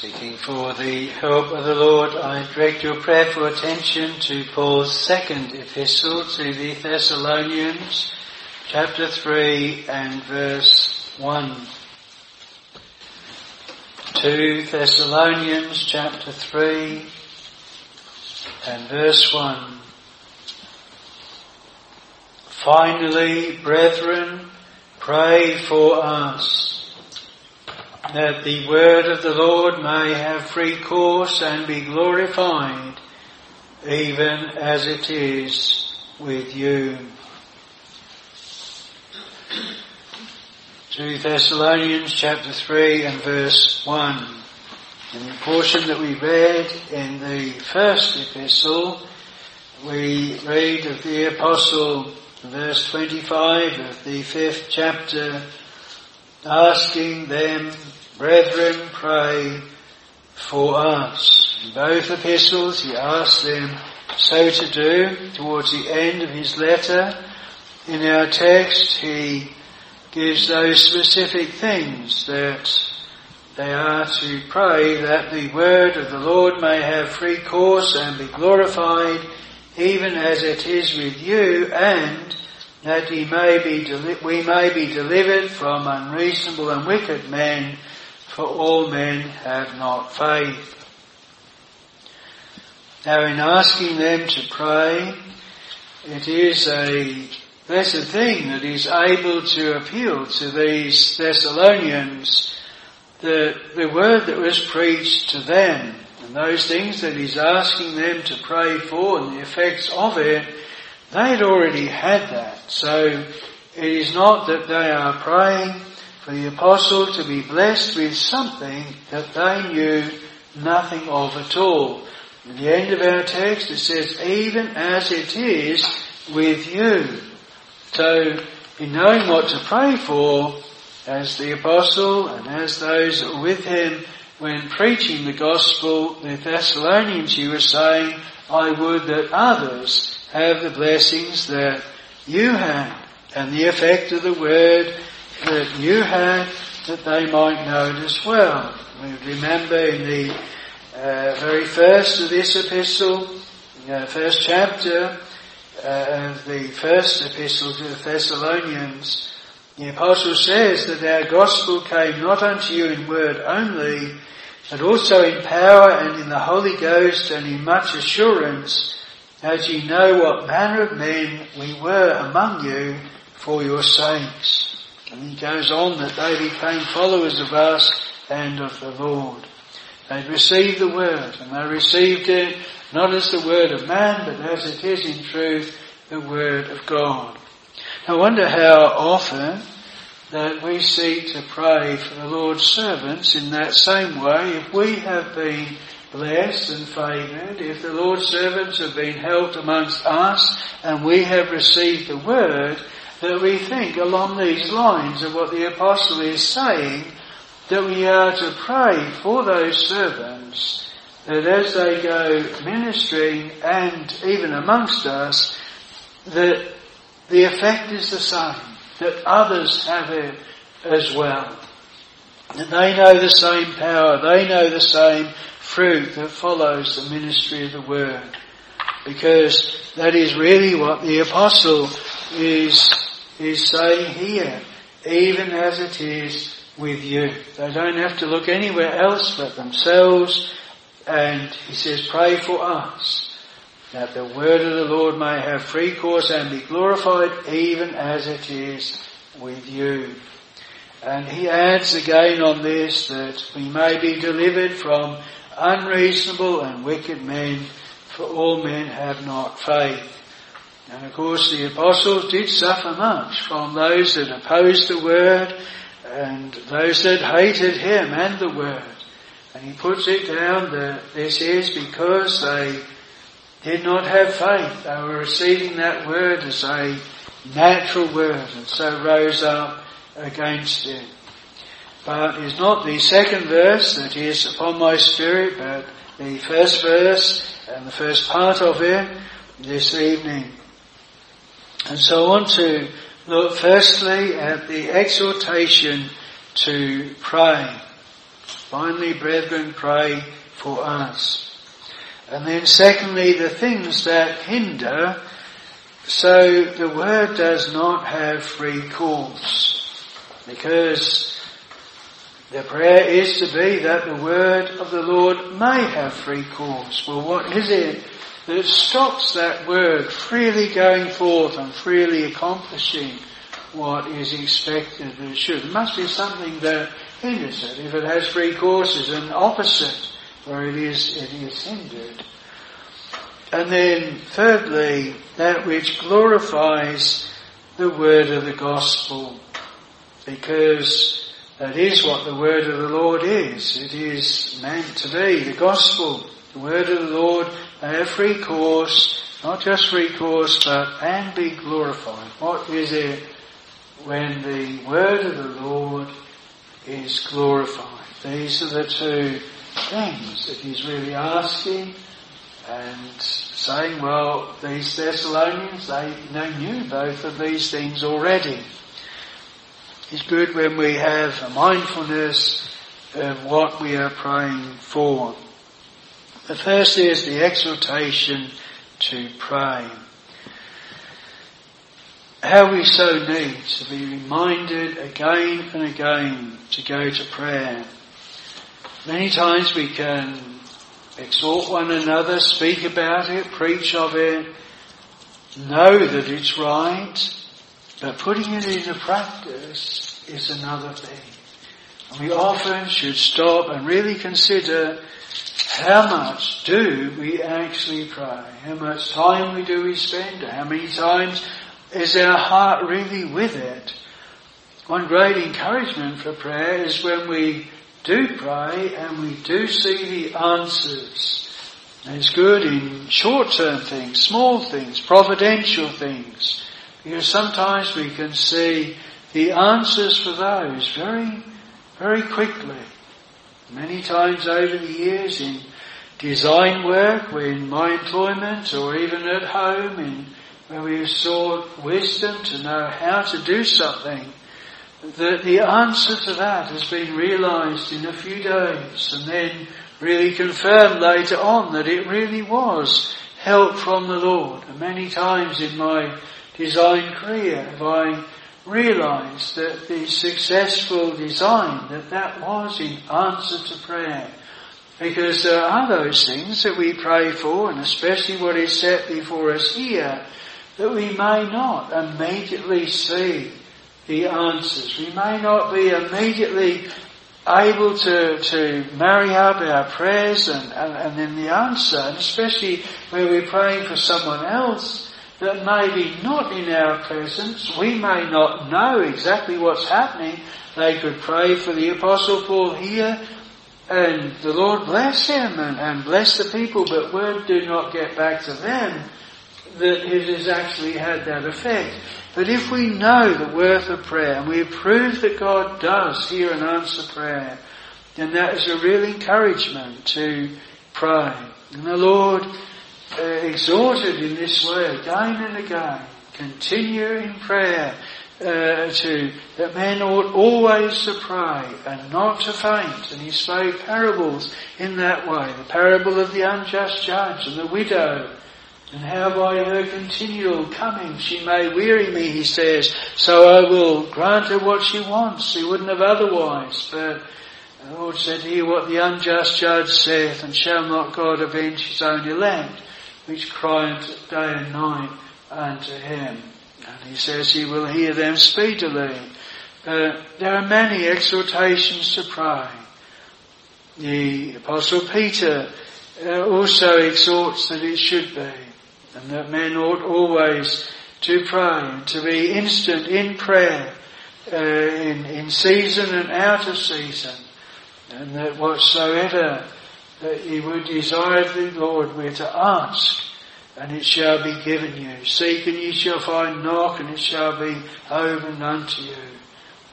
Speaking for the help of the Lord, I direct your prayerful attention to Paul's second epistle to the Thessalonians, chapter 3 and verse 1. 2 Thessalonians chapter 3 and verse 1. Finally, brethren, pray for us that the word of the Lord may have free course and be glorified, even as it is with you. 2 Thessalonians chapter 3 and verse 1. In the portion that we read in the first epistle, we read of the apostle, verse 25 of the fifth chapter, asking them Brethren, pray for us. In both epistles, he asks them so to do. Towards the end of his letter, in our text, he gives those specific things that they are to pray that the word of the Lord may have free course and be glorified, even as it is with you, and that he may be deli- we may be delivered from unreasonable and wicked men for all men have not faith. Now in asking them to pray, it is a blessed thing that is able to appeal to these Thessalonians the, the word that was preached to them and those things that he's asking them to pray for and the effects of it, they'd already had that. So it is not that they are praying for the apostle to be blessed with something that they knew nothing of at all. At the end of our text it says, even as it is with you. So, in knowing what to pray for, as the apostle and as those with him when preaching the gospel, the Thessalonians, he was saying, I would that others have the blessings that you have. And the effect of the word that you had that they might know it as well. We remember in the uh, very first of this epistle, uh, first chapter uh, of the first epistle to the Thessalonians, the apostle says that our gospel came not unto you in word only, but also in power and in the Holy Ghost and in much assurance, as ye know what manner of men we were among you for your sakes. And he goes on that they became followers of us and of the Lord. They received the word and they received it not as the word of man, but as it is in truth the word of God. I wonder how often that we seek to pray for the Lord's servants in that same way. If we have been blessed and favoured, if the Lord's servants have been helped amongst us and we have received the word, that we think along these lines of what the apostle is saying, that we are to pray for those servants, that as they go ministering and even amongst us, that the effect is the same, that others have it as well. That they know the same power, they know the same fruit that follows the ministry of the word. Because that is really what the apostle is is saying here, even as it is with you. They don't have to look anywhere else but themselves. And he says, pray for us that the word of the Lord may have free course and be glorified even as it is with you. And he adds again on this that we may be delivered from unreasonable and wicked men, for all men have not faith. And of course the apostles did suffer much from those that opposed the word and those that hated him and the word. And he puts it down that this is because they did not have faith. They were receiving that word as a natural word and so rose up against it. But it's not the second verse that is upon my spirit, but the first verse and the first part of it this evening. And so I want to look firstly at the exhortation to pray. Finally, brethren, pray for us. And then secondly, the things that hinder, so the word does not have free course. Because the prayer is to be that the word of the Lord may have free course. Well, what is it that stops that word freely going forth and freely accomplishing what is expected that it should? There must be something that hinders it. If it has three courses, an opposite where it is, it is hindered. And then thirdly, that which glorifies the word of the gospel. Because that is what the word of the Lord is. It is meant to be the gospel. The word of the Lord free course, not just free course, but and be glorified. What is it when the word of the Lord is glorified? These are the two things that he's really asking and saying, well, these Thessalonians, they, they knew both of these things already. It's good when we have a mindfulness of what we are praying for. The first is the exhortation to pray. How we so need to be reminded again and again to go to prayer. Many times we can exhort one another, speak about it, preach of it, know that it's right, but putting it into practice is another thing. And we often should stop and really consider how much do we actually pray? How much time do we spend? How many times is our heart really with it? One great encouragement for prayer is when we do pray and we do see the answers. And it's good in short-term things, small things, providential things. Because sometimes we can see the answers for those very, very quickly. Many times over the years in design work, in my employment, or even at home, in where we sought wisdom to know how to do something, that the answer to that has been realized in a few days and then really confirmed later on that it really was help from the Lord. And many times in my design career have I realized that the successful design, that that was in answer to prayer. Because there are those things that we pray for, and especially what is set before us here, that we may not immediately see the answers. We may not be immediately able to, to marry up our prayers and, and, and then the answer, and especially where we're praying for someone else, that may be not in our presence. We may not know exactly what's happening. They could pray for the Apostle Paul here, and the Lord bless him and, and bless the people, but word do not get back to them that it has actually had that effect. But if we know the worth of prayer and we prove that God does hear and answer prayer, then that is a real encouragement to pray. And the Lord uh, exhorted in this way again and again. Continue in prayer uh, to that men ought always to pray and not to faint. And he spoke parables in that way. The parable of the unjust judge and the widow. And how by her continual coming she may weary me, he says, so I will grant her what she wants. She wouldn't have otherwise. But the Lord said, hear what the unjust judge saith, and shall not God avenge his own elect? Which cried day and night unto him. And he says he will hear them speedily. Uh, there are many exhortations to pray. The Apostle Peter uh, also exhorts that it should be, and that men ought always to pray and to be instant in prayer, uh, in, in season and out of season, and that whatsoever that ye would desire the Lord, we're to ask, and it shall be given you. Seek and ye shall find, knock and it shall be opened unto you.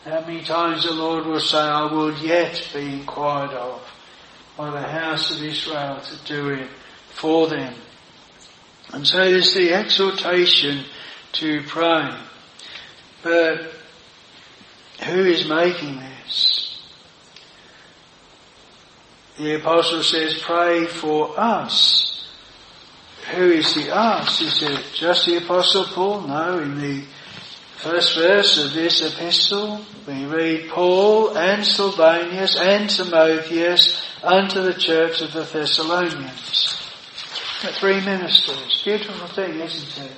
How many times the Lord will say, I will yet be inquired of by the house of Israel to do it for them. And so there's the exhortation to pray. But who is making this? The apostle says, pray for us. Who is the us? Is it just the apostle Paul? No, in the first verse of this epistle, we read Paul and Silvanus and Timotheus unto the church of the Thessalonians. The three ministers. Beautiful thing, isn't it?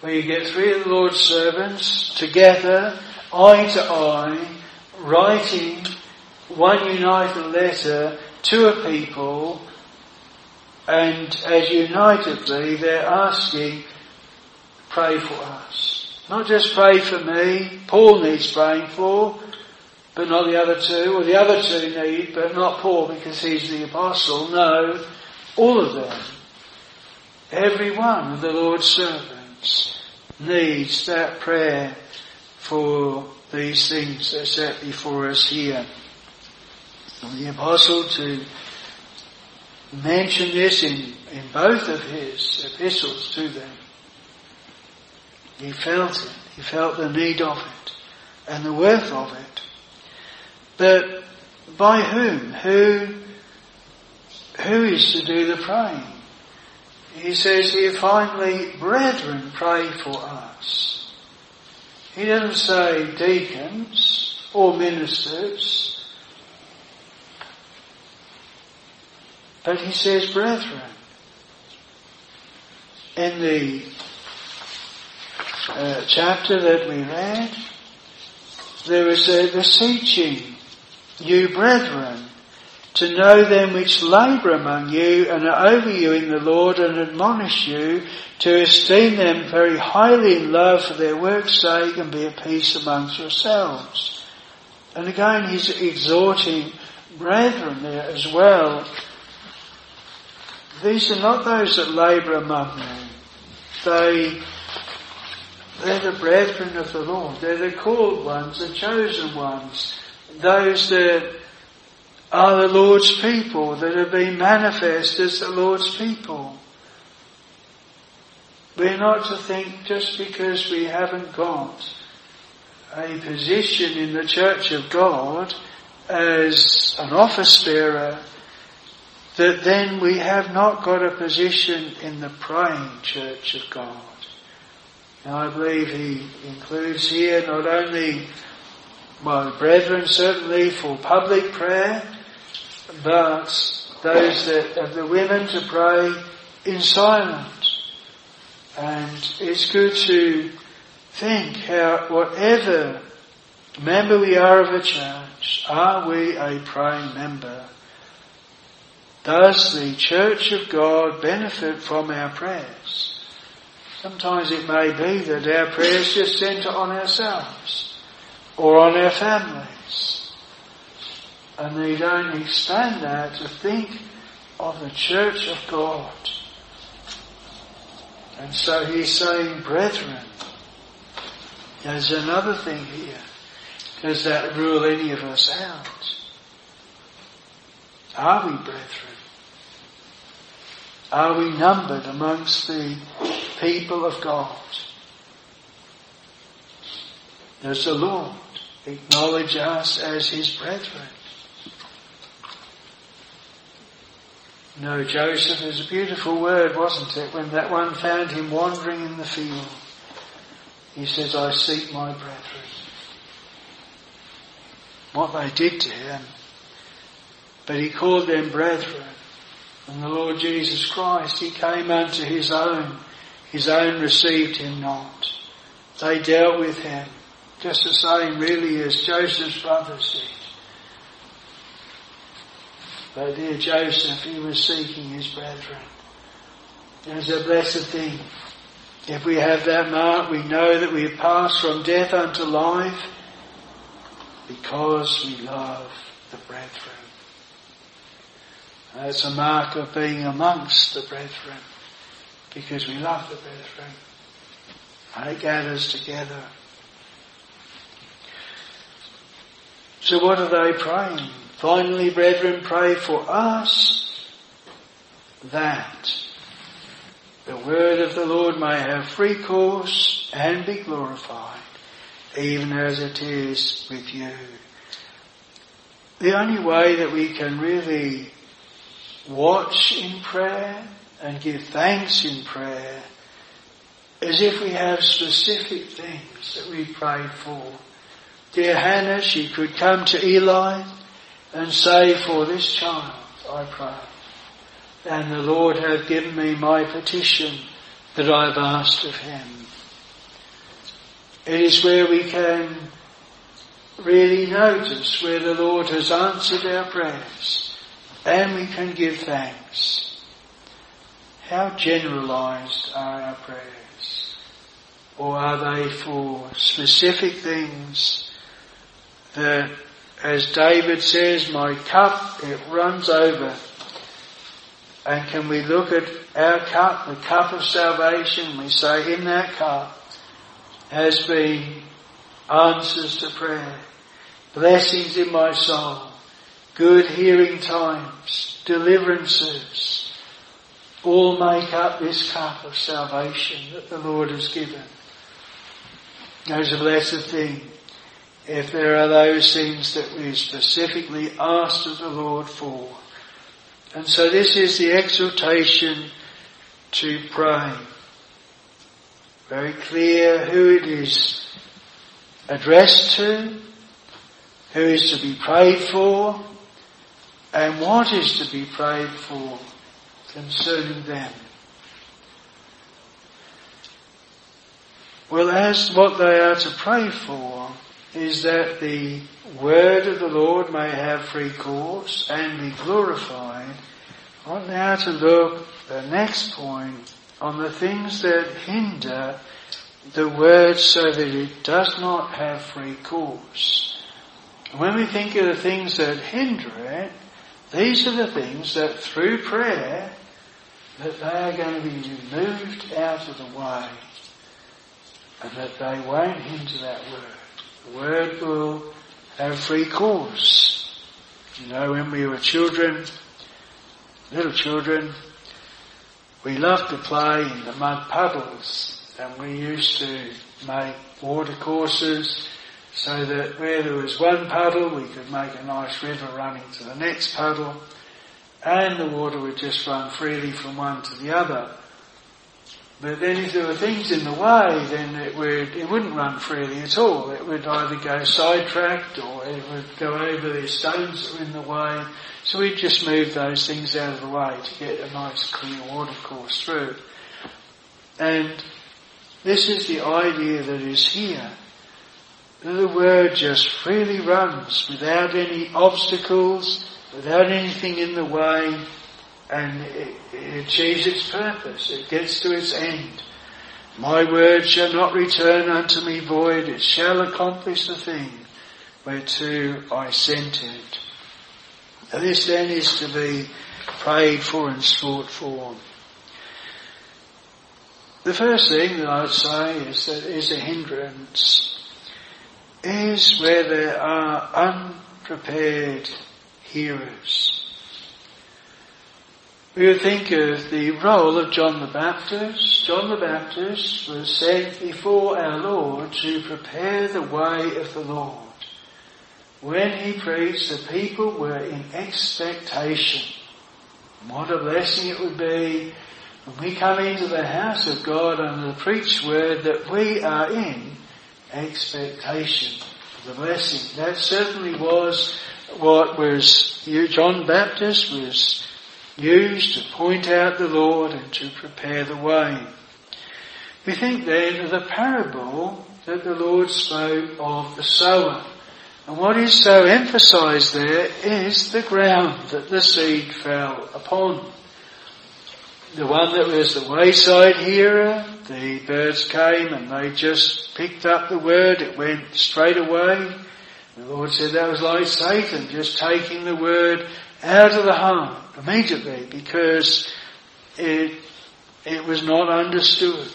Where you get three of the Lord's servants together, eye to eye, writing one united letter to a people, and as unitedly they're asking, pray for us. Not just pray for me, Paul needs praying for, but not the other two, or the other two need, but not Paul because he's the apostle. No, all of them. Every one of the Lord's servants needs that prayer for these things that are set before us here. And the apostle to mention this in, in both of his epistles to them he felt it. He felt the need of it and the worth of it. But by whom? Who, who is to do the praying? He says here finally, brethren, pray for us. He doesn't say deacons or ministers, but he says brethren. In the uh, chapter that we read, there is a beseeching you brethren to know them which labour among you and are over you in the Lord and admonish you to esteem them very highly in love for their work's sake and be at peace amongst yourselves. And again he's exhorting brethren there as well. These are not those that labour among you. They they're the brethren of the Lord. They're the called ones, the chosen ones, those that are the Lord's people, that have been manifest as the Lord's people. We're not to think just because we haven't got a position in the church of God as an office bearer that then we have not got a position in the praying church of God. Now I believe he includes here not only my brethren certainly for public prayer, but those that of the women to pray in silence. And it's good to think how whatever member we are of a church, are we a praying member? Does the church of God benefit from our prayers? Sometimes it may be that our prayers just centre on ourselves or on our families. And they don't expand that to think of the church of God. And so he's saying, brethren, there's another thing here. Does that rule any of us out? Are we brethren? Are we numbered amongst the people of God. Does the Lord acknowledge us as His brethren? No, Joseph is a beautiful word, wasn't it, when that one found him wandering in the field. He says, I seek my brethren. What they did to him. But he called them brethren. And the Lord Jesus Christ, He came unto His own his own received him not. They dealt with him just the same really as Joseph's brothers did. But dear Joseph, he was seeking his brethren. It's a blessed thing. If we have that mark, we know that we have passed from death unto life because we love the brethren. That's a mark of being amongst the brethren because we love the brethren. And it gathers together. So what are they praying? Finally, brethren, pray for us that the word of the Lord may have free course and be glorified, even as it is with you. The only way that we can really watch in prayer and give thanks in prayer as if we have specific things that we prayed for. Dear Hannah, she could come to Eli and say, for this child I pray. And the Lord hath given me my petition that I've asked of him. It is where we can really notice where the Lord has answered our prayers and we can give thanks. How generalized are our prayers? Or are they for specific things that, as David says, my cup, it runs over. And can we look at our cup, the cup of salvation, we say in that cup has been answers to prayer, blessings in my soul, good hearing times, deliverances, all make up this cup of salvation that the Lord has given. There's a blessed thing if there are those things that we specifically asked of the Lord for. And so this is the exhortation to pray. Very clear who it is addressed to, who is to be prayed for, and what is to be prayed for concerning them. Well, as what they are to pray for is that the word of the Lord may have free course and be glorified, I want now to look the next point on the things that hinder the word so that it does not have free course. When we think of the things that hinder it, these are the things that through prayer, that they are going to be removed out of the way and that they won't hinder that word. The word will have free course. You know, when we were children, little children, we loved to play in the mud puddles and we used to make water courses so that where there was one puddle we could make a nice river running to the next puddle and the water would just run freely from one to the other. But then if there were things in the way, then it would, it wouldn't run freely at all. It would either go sidetracked or it would go over the stones that were in the way. So we'd just move those things out of the way to get a nice clear water course through. And this is the idea that is here. The word just freely runs without any obstacles, without anything in the way, and it, it achieves its purpose. It gets to its end. My word shall not return unto me void, it shall accomplish the thing whereto I sent it. And this then is to be prayed for and sought for. The first thing that I would say is that is a hindrance is where there are unprepared hearers. We think of the role of John the Baptist. John the Baptist was sent before our Lord to prepare the way of the Lord. When he preached, the people were in expectation. What a blessing it would be when we come into the house of God under the preached word that we are in expectation the blessing. That certainly was what was John Baptist was used to point out the Lord and to prepare the way. We think then of the parable that the Lord spoke of the sower. And what is so emphasized there is the ground that the seed fell upon. The one that was the wayside hearer, the birds came and they just picked up the word, it went straight away. The Lord said that was like Satan just taking the word out of the heart immediately because it, it was not understood.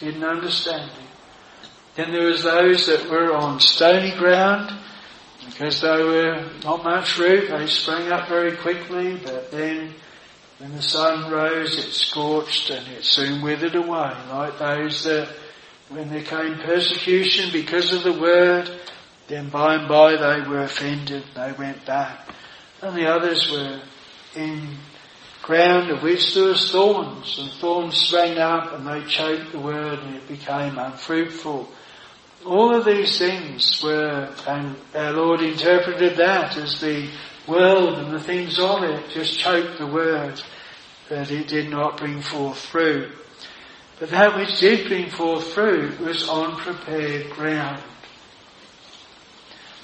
They didn't understand it. Then there was those that were on stony ground because they were not much root. They sprang up very quickly, but then when the sun rose, it scorched and it soon withered away, like those that when there came persecution because of the word, then by and by they were offended, they went back. And the others were in ground of which there was thorns, and thorns sprang up and they choked the word and it became unfruitful. All of these things were, and our Lord interpreted that as the world and the things of it just choked the word, that it did not bring forth fruit. But that which did bring forth fruit was on prepared ground.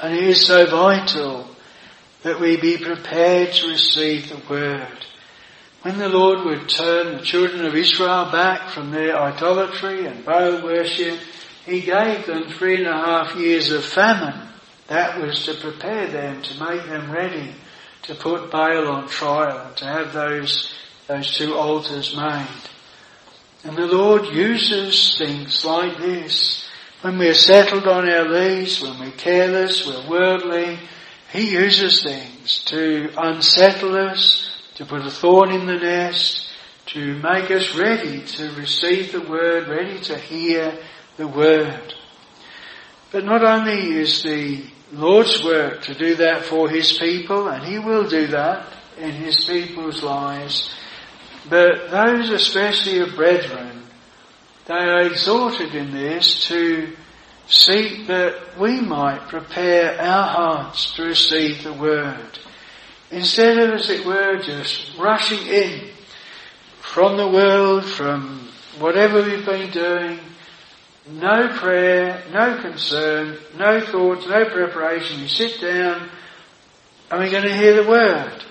And it is so vital that we be prepared to receive the word. When the Lord would turn the children of Israel back from their idolatry and Baal worship, He gave them three and a half years of famine. That was to prepare them, to make them ready, to put Baal on trial, to have those, those two altars made. And the Lord uses things like this. When we're settled on our lees, when we're careless, we're worldly, He uses things to unsettle us, to put a thorn in the nest, to make us ready to receive the word, ready to hear the word. But not only is the Lord's work to do that for His people, and He will do that in His people's lives, but those especially of brethren, they are exhorted in this to seek that we might prepare our hearts to receive the word. Instead of, as it were, just rushing in from the world, from whatever we've been doing, no prayer, no concern, no thoughts, no preparation. You sit down and we're going to hear the word.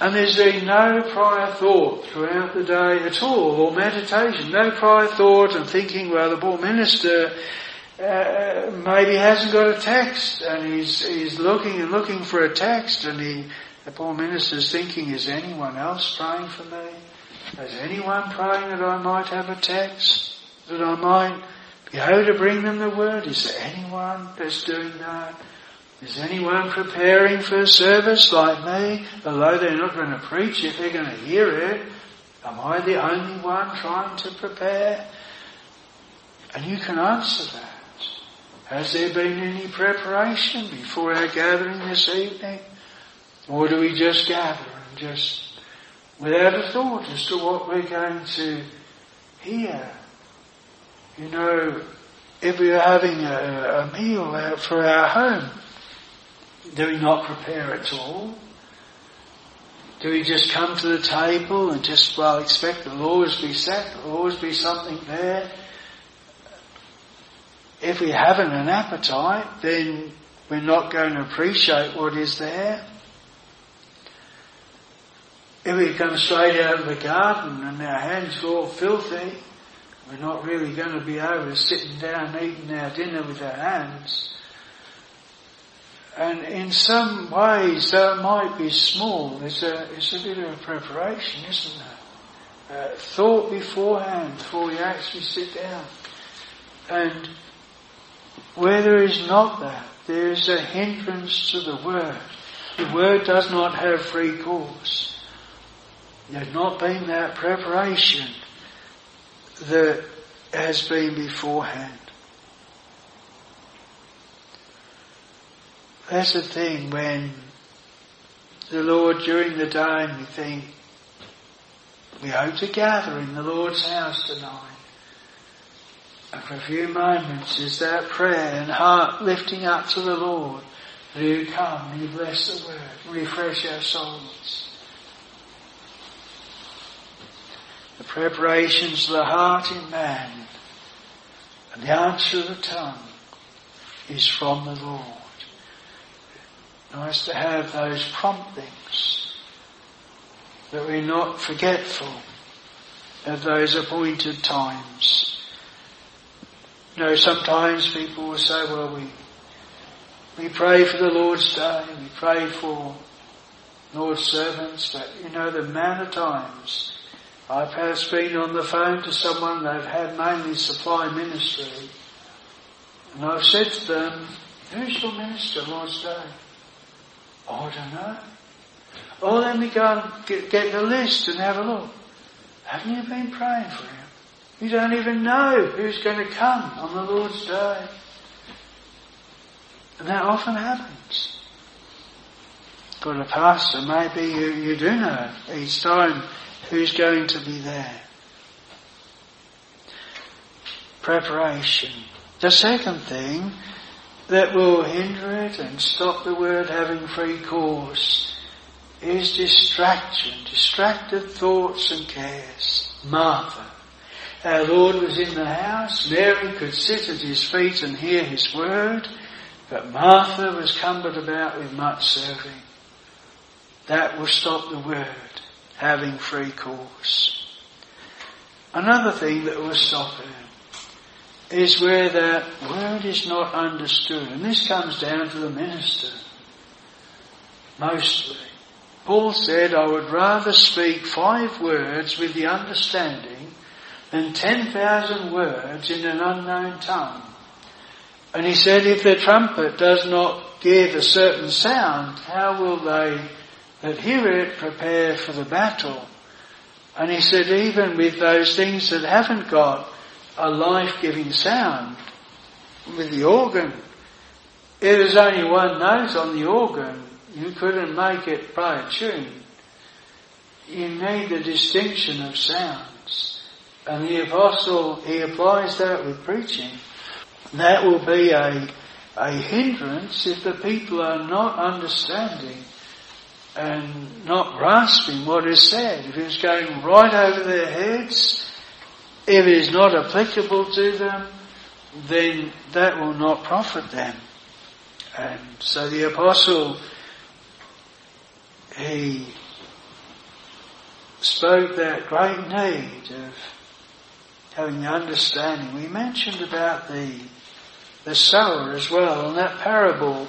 And there's been no prior thought throughout the day at all, or meditation, no prior thought and thinking, well, the poor minister uh, maybe hasn't got a text, and he's he's looking and looking for a text, and he the poor minister's thinking, is anyone else praying for me? Is anyone praying that I might have a text? That I might able to bring them the word? Is there anyone that's doing that? Is anyone preparing for a service like me? Although they're not going to preach it, they're going to hear it. Am I the only one trying to prepare? And you can answer that. Has there been any preparation before our gathering this evening? Or do we just gather and just, without a thought as to what we're going to hear? You know, if we are having a, a meal out for our home, do we not prepare at all? Do we just come to the table and just, well, expect there'll always be set, there'll always be something there? If we haven't an appetite, then we're not going to appreciate what is there. If we come straight out of the garden and our hands are all filthy, we're not really going to be to sitting down eating our dinner with our hands. And in some ways, it might be small, it's a, it's a bit of a preparation, isn't it? Uh, thought beforehand before we actually sit down. And where there is not that, there is a hindrance to the word. The word does not have free course. There's not been that preparation that has been beforehand. That's the thing when the Lord during the day and we think, we hope to gather in the Lord's house tonight. And for a few moments is that prayer and heart lifting up to the Lord. That you come, you bless the word, refresh our souls. The preparations of the heart in man, and the answer of the tongue is from the Lord. Nice to have those promptings that we're not forgetful of those appointed times. You know, sometimes people will say, well, we, we pray for the Lord's day, we pray for Lord's servants, but you know, the amount of times I've perhaps been on the phone to someone that had mainly supply ministry, and I've said to them, who's your minister Lord's Day? Oh, I don't know. Oh, let me go and get, get the list and have a look. Haven't you been praying for him? You don't even know who's going to come on the Lord's Day. And that often happens. But a pastor, maybe you, you do know each time who's going to be there. Preparation. The second thing that will hinder it and stop the word having free course is distraction, distracted thoughts and cares. Martha. Our Lord was in the house, Mary could sit at his feet and hear his word, but Martha was cumbered about with much serving. That will stop the word having free course. Another thing that will stop is where that word is not understood. And this comes down to the minister. Mostly. Paul said, I would rather speak five words with the understanding than 10,000 words in an unknown tongue. And he said, if the trumpet does not give a certain sound, how will they that hear it prepare for the battle. And he said, even with those things that haven't got a life-giving sound, with the organ, if there's only one note on the organ, you couldn't make it play a tune. You need the distinction of sounds. And the apostle, he applies that with preaching. That will be a, a hindrance if the people are not understanding and not grasping what is said. If it's going right over their heads, if it is not applicable to them, then that will not profit them. And so the apostle, he spoke that great need of having the understanding. We mentioned about the, the sower as well, and that parable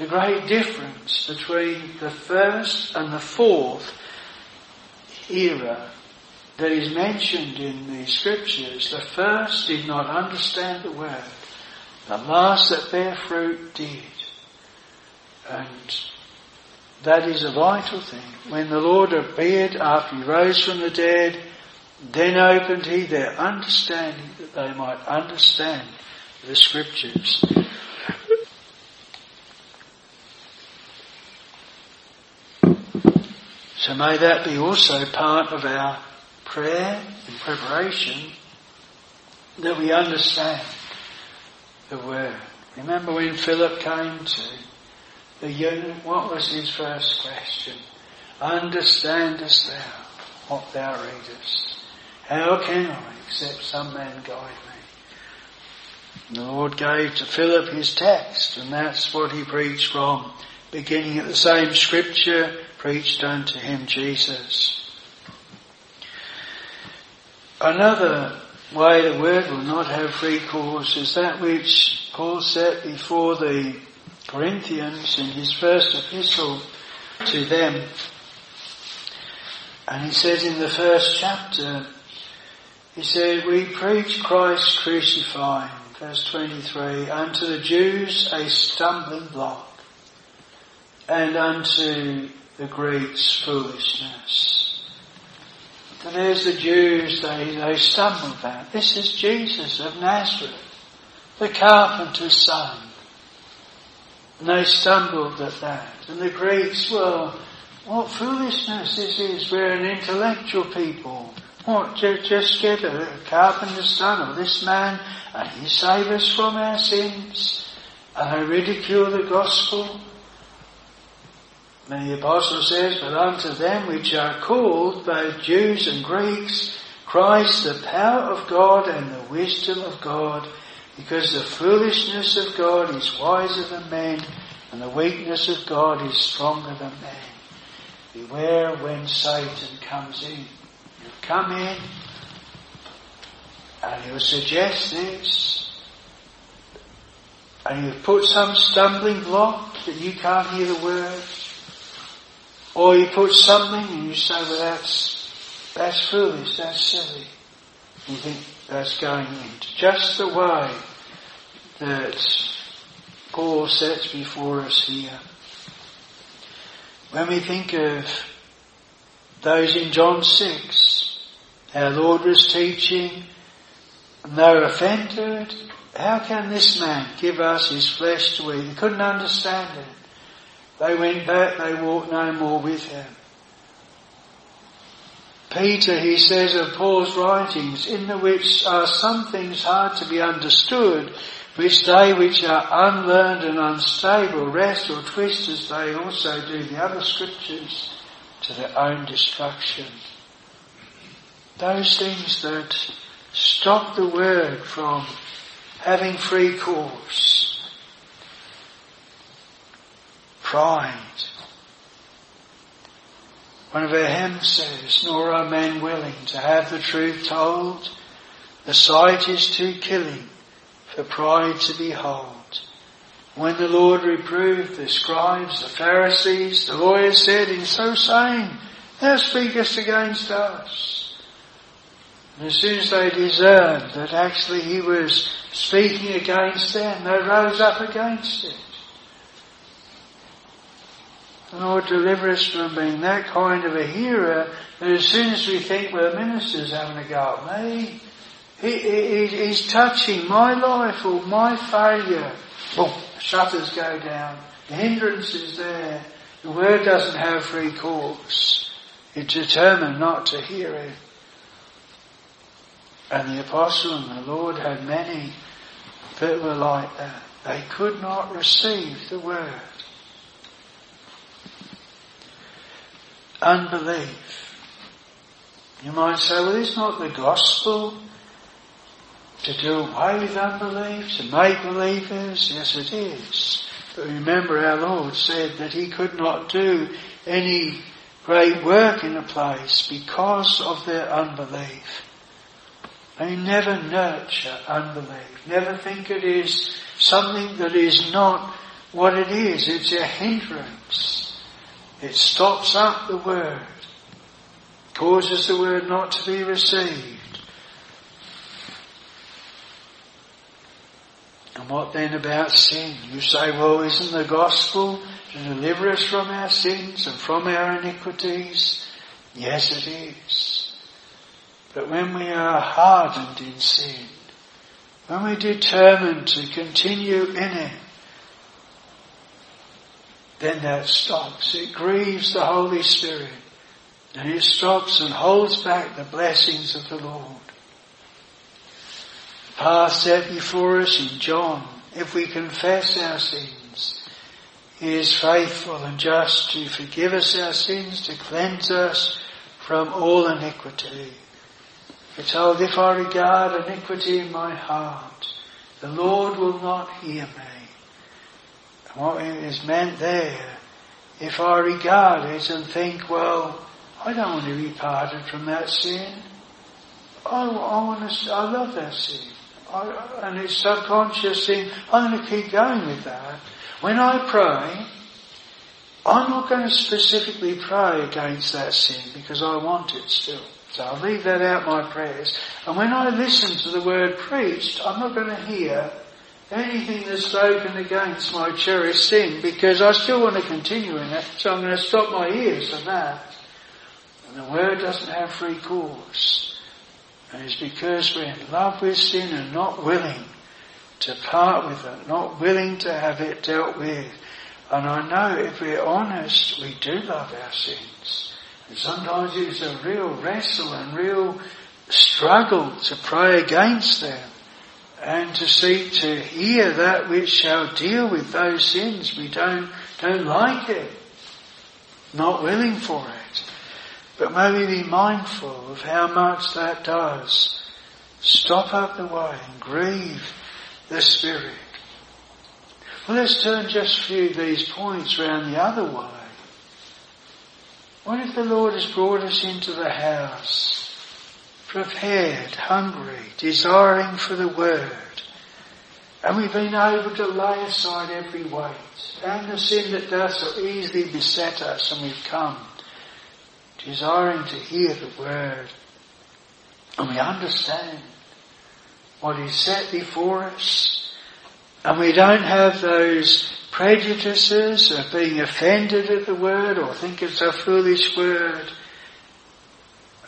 the great difference between the first and the fourth era that is mentioned in the scriptures. The first did not understand the word. The last that bear fruit did. And that is a vital thing. When the Lord appeared after he rose from the dead, then opened he their understanding that they might understand the scriptures. So may that be also part of our prayer and preparation that we understand the word. Remember when Philip came to the eunuch, what was his first question? Understandest thou what thou readest? How can I except some man guide me? The Lord gave to Philip his text and that's what he preached from beginning at the same scripture preached unto him Jesus. Another way the word will not have free course is that which Paul set before the Corinthians in his first epistle to them. And he says in the first chapter, he said, we preach Christ crucified, verse 23, unto the Jews a stumbling block, and unto the Greeks' foolishness. And there's the Jews, they, they stumble at. This is Jesus of Nazareth, the carpenter's son. And they stumbled at that. And the Greeks, well, what foolishness this is. We're an intellectual people. What, just, get a carpenter's son or this man and he save us from our sins. And they ridicule the gospel. And the apostle says, But unto them which are called, both Jews and Greeks, Christ the power of God and the wisdom of God, because the foolishness of God is wiser than men, and the weakness of God is stronger than men. Beware when Satan comes in. He'll come in, and he'll suggest this, and he'll put some stumbling block that you can't hear the words, or you put something and you say, well that's, that's foolish, that's silly. You think that's going into just the way that Paul sets before us here. When we think of those in John 6, our Lord was teaching, and they were offended. How can this man give us his flesh to eat? They couldn't understand it. They went back, they walked no more with him. Peter, he says of Paul's writings, in the which are some things hard to be understood, which they which are unlearned and unstable wrest or twist as they also do the other scriptures to their own destruction. Those things that stop the word from having free course. Pride. One of our hymns says, nor are men willing to have the truth told. The sight is too killing for pride to behold. When the Lord reproved the scribes, the Pharisees, the lawyers said, in so saying, thou speakest against us. And as soon as they discerned that actually he was speaking against them, they rose up against Lord, deliver us from being that kind of a hearer that as soon as we think, the minister's having a go at me, he, he, he's touching my life or my failure. Boom, shutters go down. The hindrance is there. The word doesn't have free course. It's determined not to hear it. And the apostle and the Lord had many that were like that. They could not receive the word. Unbelief. You might say, well, it's not the gospel to do away with unbelief, to make believers. Yes, it is. But remember, our Lord said that He could not do any great work in a place because of their unbelief. They never nurture unbelief. Never think it is something that is not what it is. It's a hindrance. It stops up the word, causes the word not to be received. And what then about sin? You say, well, isn't the gospel to deliver us from our sins and from our iniquities? Yes, it is. But when we are hardened in sin, when we determine to continue in it, then that stops. It grieves the Holy Spirit. And it stops and holds back the blessings of the Lord. The path set before us in John, if we confess our sins, He is faithful and just to forgive us our sins, to cleanse us from all iniquity. We're told, if I regard iniquity in my heart, the Lord will not hear me. What is meant there, if I regard it and think, well, I don't want to be parted from that sin. I, I want to, I love that sin. I, and it's subconscious thing, I'm going to keep going with that. When I pray, I'm not going to specifically pray against that sin because I want it still. So I'll leave that out my prayers. And when I listen to the word preached, I'm not going to hear anything that's spoken against my cherished sin because I still want to continue in it. So I'm going to stop my ears for that. And the word doesn't have free course. And it's because we're in love with sin and not willing to part with it, not willing to have it dealt with. And I know if we're honest, we do love our sins. And sometimes it's a real wrestle and real struggle to pray against them and to seek to hear that which shall deal with those sins. We don't, don't like it, not willing for it. But may we be mindful of how much that does stop up the way and grieve the Spirit. Well, let's turn just a few of these points round the other way. What if the Lord has brought us into the house prepared, hungry, desiring for the word. And we've been able to lay aside every weight and the sin that does so easily beset us and we've come desiring to hear the word. And we understand what is set before us. And we don't have those prejudices of being offended at the word or think it's a foolish word.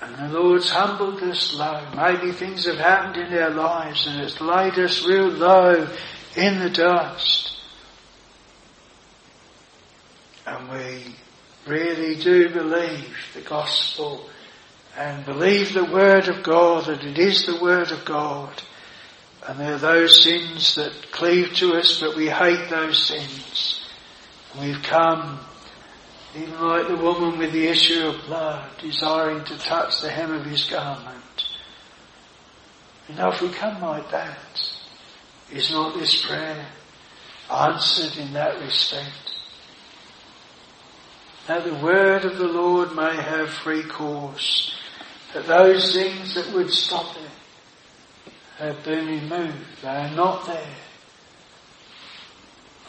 And the Lord's humbled us low. Maybe things have happened in our lives and it's laid us real low in the dust. and we really do believe the gospel and believe the word of God, that it is the word of God, and there are those sins that cleave to us, but we hate those sins. We've come, even like the woman with the issue of blood, desiring to touch the hem of his garment. You know, if we come like that, is not this prayer answered in that respect? That the word of the Lord may have free course, that those things that would stop it have been removed, they are not there.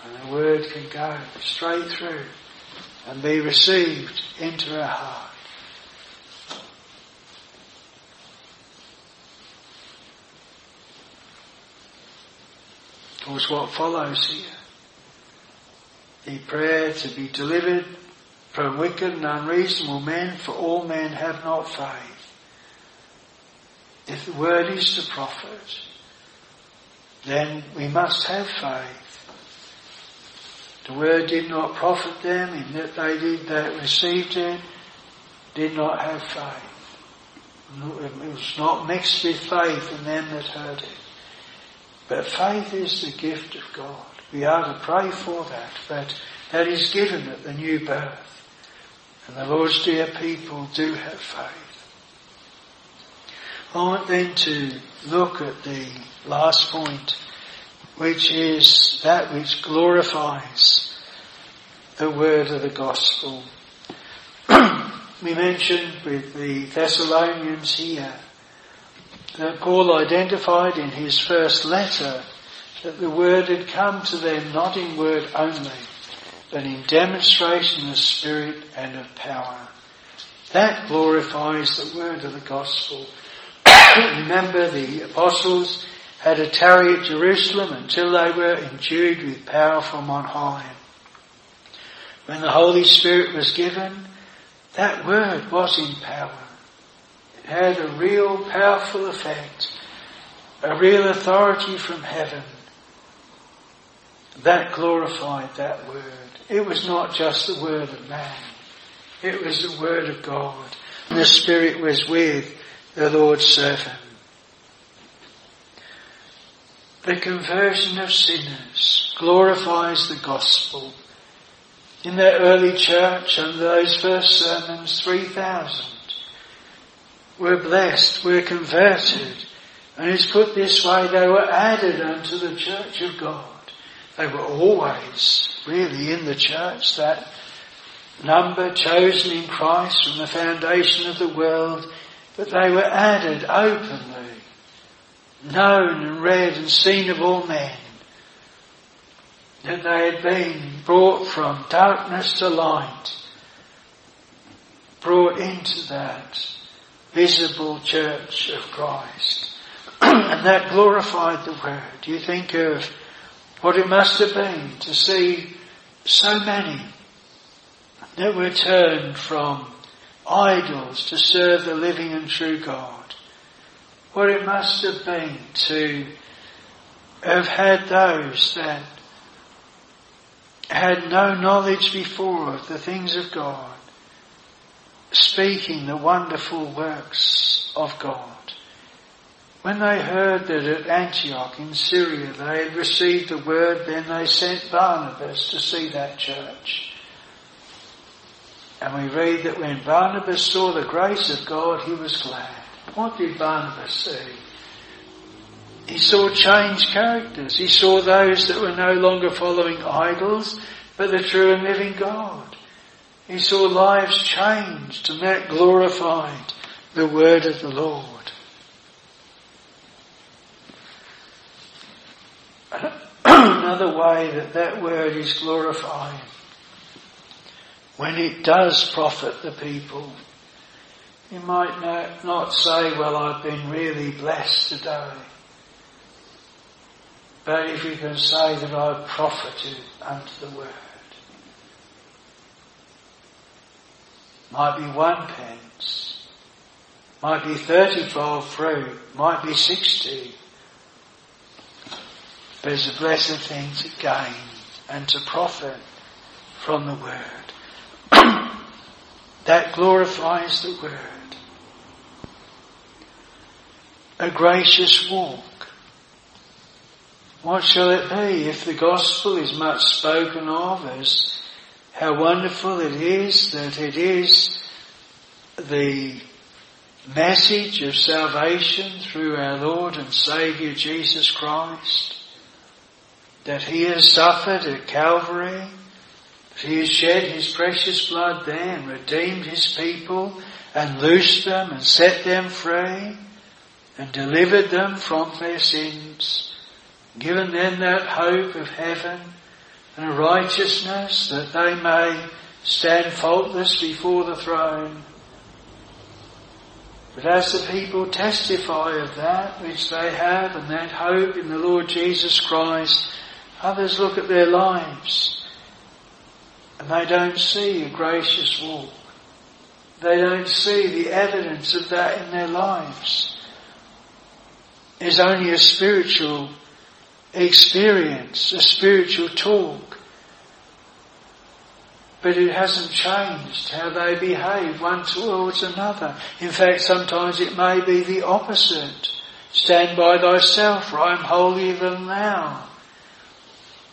And the word can go straight through and be received into our heart. Of course, what follows here? The prayer to be delivered from wicked and unreasonable men, for all men have not faith. If the word is to profit, then we must have faith. The word did not profit them in that they did that received it, did not have faith. It was not mixed with faith in them that heard it. But faith is the gift of God. We are to pray for that, that that is given at the new birth. And the Lord's dear people do have faith. I want then to look at the last point, which is that which glorifies the word of the gospel. we mentioned with the Thessalonians here that Paul identified in his first letter that the word had come to them not in word only, but in demonstration of spirit and of power. That glorifies the word of the gospel. Remember the apostles had to tarry at Jerusalem until they were endued with power from on high. When the Holy Spirit was given, that word was in power It had a real powerful effect, a real authority from heaven. That glorified that word. It was not just the word of man. It was the word of God. And the Spirit was with the Lord's servant. The conversion of sinners glorifies the gospel. In that early church, and those first sermons, 3,000 were blessed, were converted. And it's put this way, they were added unto the church of God. They were always really in the church, that number chosen in Christ from the foundation of the world, but they were added openly, known and read and seen of all men, that they had been brought from darkness to light, brought into that visible church of Christ. and that glorified the Word. You think of what it must have been to see so many that were turned from idols to serve the living and true God. What it must have been to have had those that had no knowledge before of the things of God speaking the wonderful works of God. When they heard that at Antioch in Syria they had received the word, then they sent Barnabas to see that church. And we read that when Barnabas saw the grace of God, he was glad. What did Barnabas see? He saw changed characters. He saw those that were no longer following idols, but the true and living God. He saw lives changed and that glorified the word of the Lord. Another way that that word is glorified when it does profit the people. You might not say, well, I've been really blessed today. But if you can say that I've profited unto the word. might be one pence, might be 30-fold fruit, might be 60. But it's a blessed thing to gain and to profit from the word. That glorifies the Word. A gracious walk. What shall it be if the gospel is much spoken of as how wonderful it is that it is the message of salvation through our Lord and Saviour Jesus Christ, that He has suffered at Calvary, that He has shed His precious blood there and redeemed His people and loosed them and set them free and delivered them from their sins, given them that hope of heaven and a righteousness that they may stand faultless before the throne but as the people testify of that which they have and that hope in the Lord Jesus Christ, others look at their lives and they don't see a gracious walk. They don't see the evidence of that in their lives. It's only a spiritual experience, a spiritual talk but it hasn't changed how they behave one towards another. In fact, sometimes it may be the opposite. Stand by thyself, for I am holier than thou.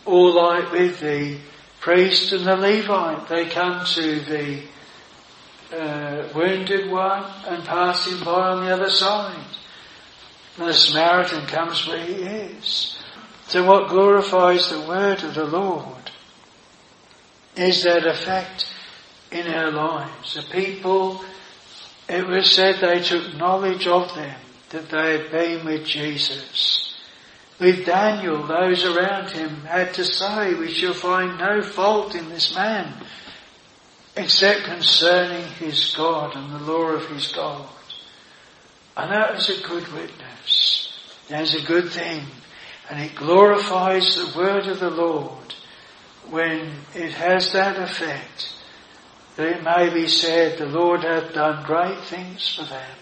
Or like with the priest and the Levite, they come to the uh, wounded one and pass him by on the other side. The Samaritan comes where he is. So what glorifies the word of the Lord is that effect in our lives. The people, it was said they took knowledge of them, that they had been with Jesus. With Daniel, those around him had to say, we shall find no fault in this man, except concerning his God and the law of his God. And that is a good witness. That's a good thing. And it glorifies the word of the Lord when it has that effect, that it may be said, the Lord hath done great things for them.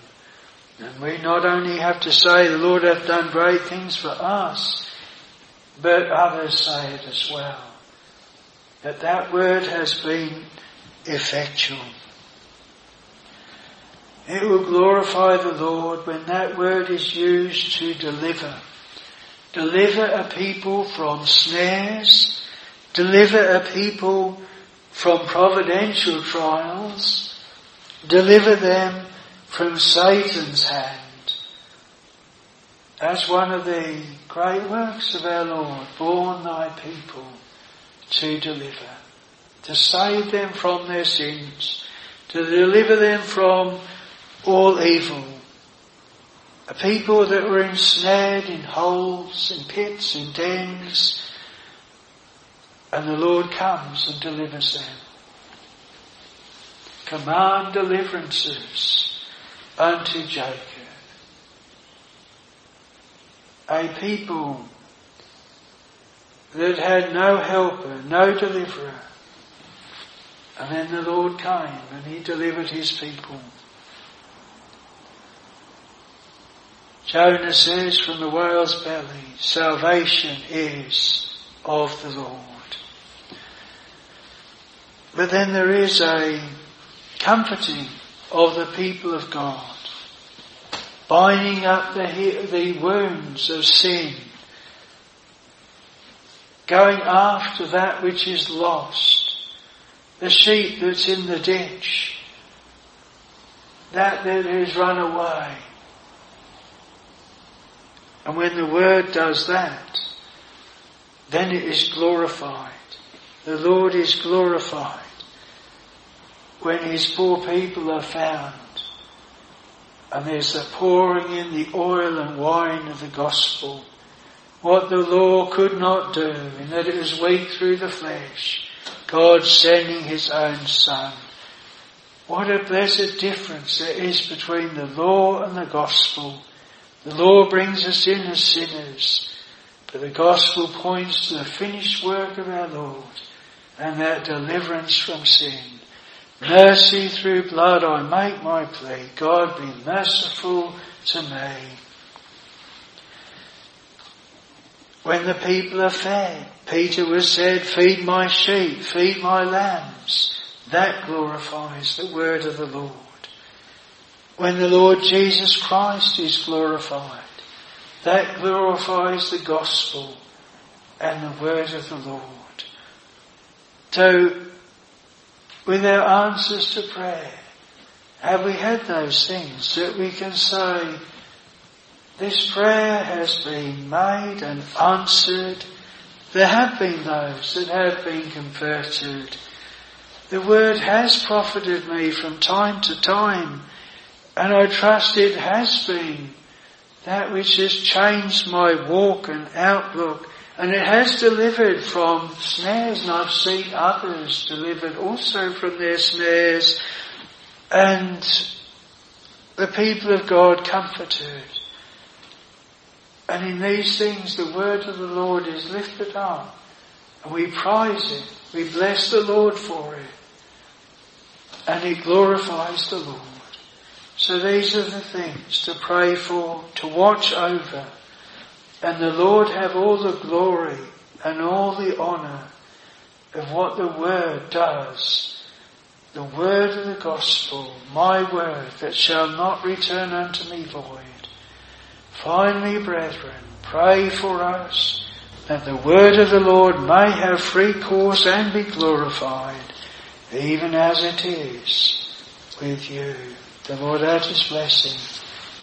And we not only have to say the Lord hath done great things for us, but others say it as well. That that word has been effectual. It will glorify the Lord when that word is used to deliver. Deliver a people from snares, deliver a people from providential trials, deliver them from Satan's hand. That's one of the great works of our Lord, born thy people to deliver, to save them from their sins, to deliver them from all evil. A people that were ensnared in holes, in pits, in dens, and the Lord comes and delivers them. Command deliverances unto Jacob. A people that had no helper, no deliverer. And then the Lord came and he delivered his people. Jonah says from the whale's belly, salvation is of the Lord. But then there is a comforting of the people of God, binding up the, the wounds of sin, going after that which is lost, the sheep that's in the ditch, that that has run away. And when the word does that, then it is glorified. The Lord is glorified when His poor people are found. And there's the pouring in the oil and wine of the gospel. What the law could not do, in that it was weak through the flesh. God sending His own Son. What a blessed difference there is between the law and the gospel. The law brings us in as sinners, but the gospel points to the finished work of our Lord and that deliverance from sin. Mercy through blood I make my plea. God be merciful to me. When the people are fed, Peter was said, feed my sheep, feed my lambs. that glorifies the word of the Lord. When the Lord Jesus Christ is glorified, that glorifies the gospel and the word of the Lord. So, with our answers to prayer, have we had those things that we can say, this prayer has been made and answered. There have been those that have been converted. The word has profited me from time to time, and I trust it has been that which has changed my walk and outlook, and it has delivered from snares, and I've seen others delivered also from their snares, and the people of God comforted. And in these things the word of the Lord is lifted up. And we prize it. We bless the Lord for it. And it glorifies the Lord. So these are the things to pray for, to watch over. And the Lord have all the glory and all the honour of what the Word does. The Word of the Gospel, my Word that shall not return unto me void Finally, brethren, pray for us that the word of the Lord may have free course and be glorified, even as it is with you. The Lord add his blessing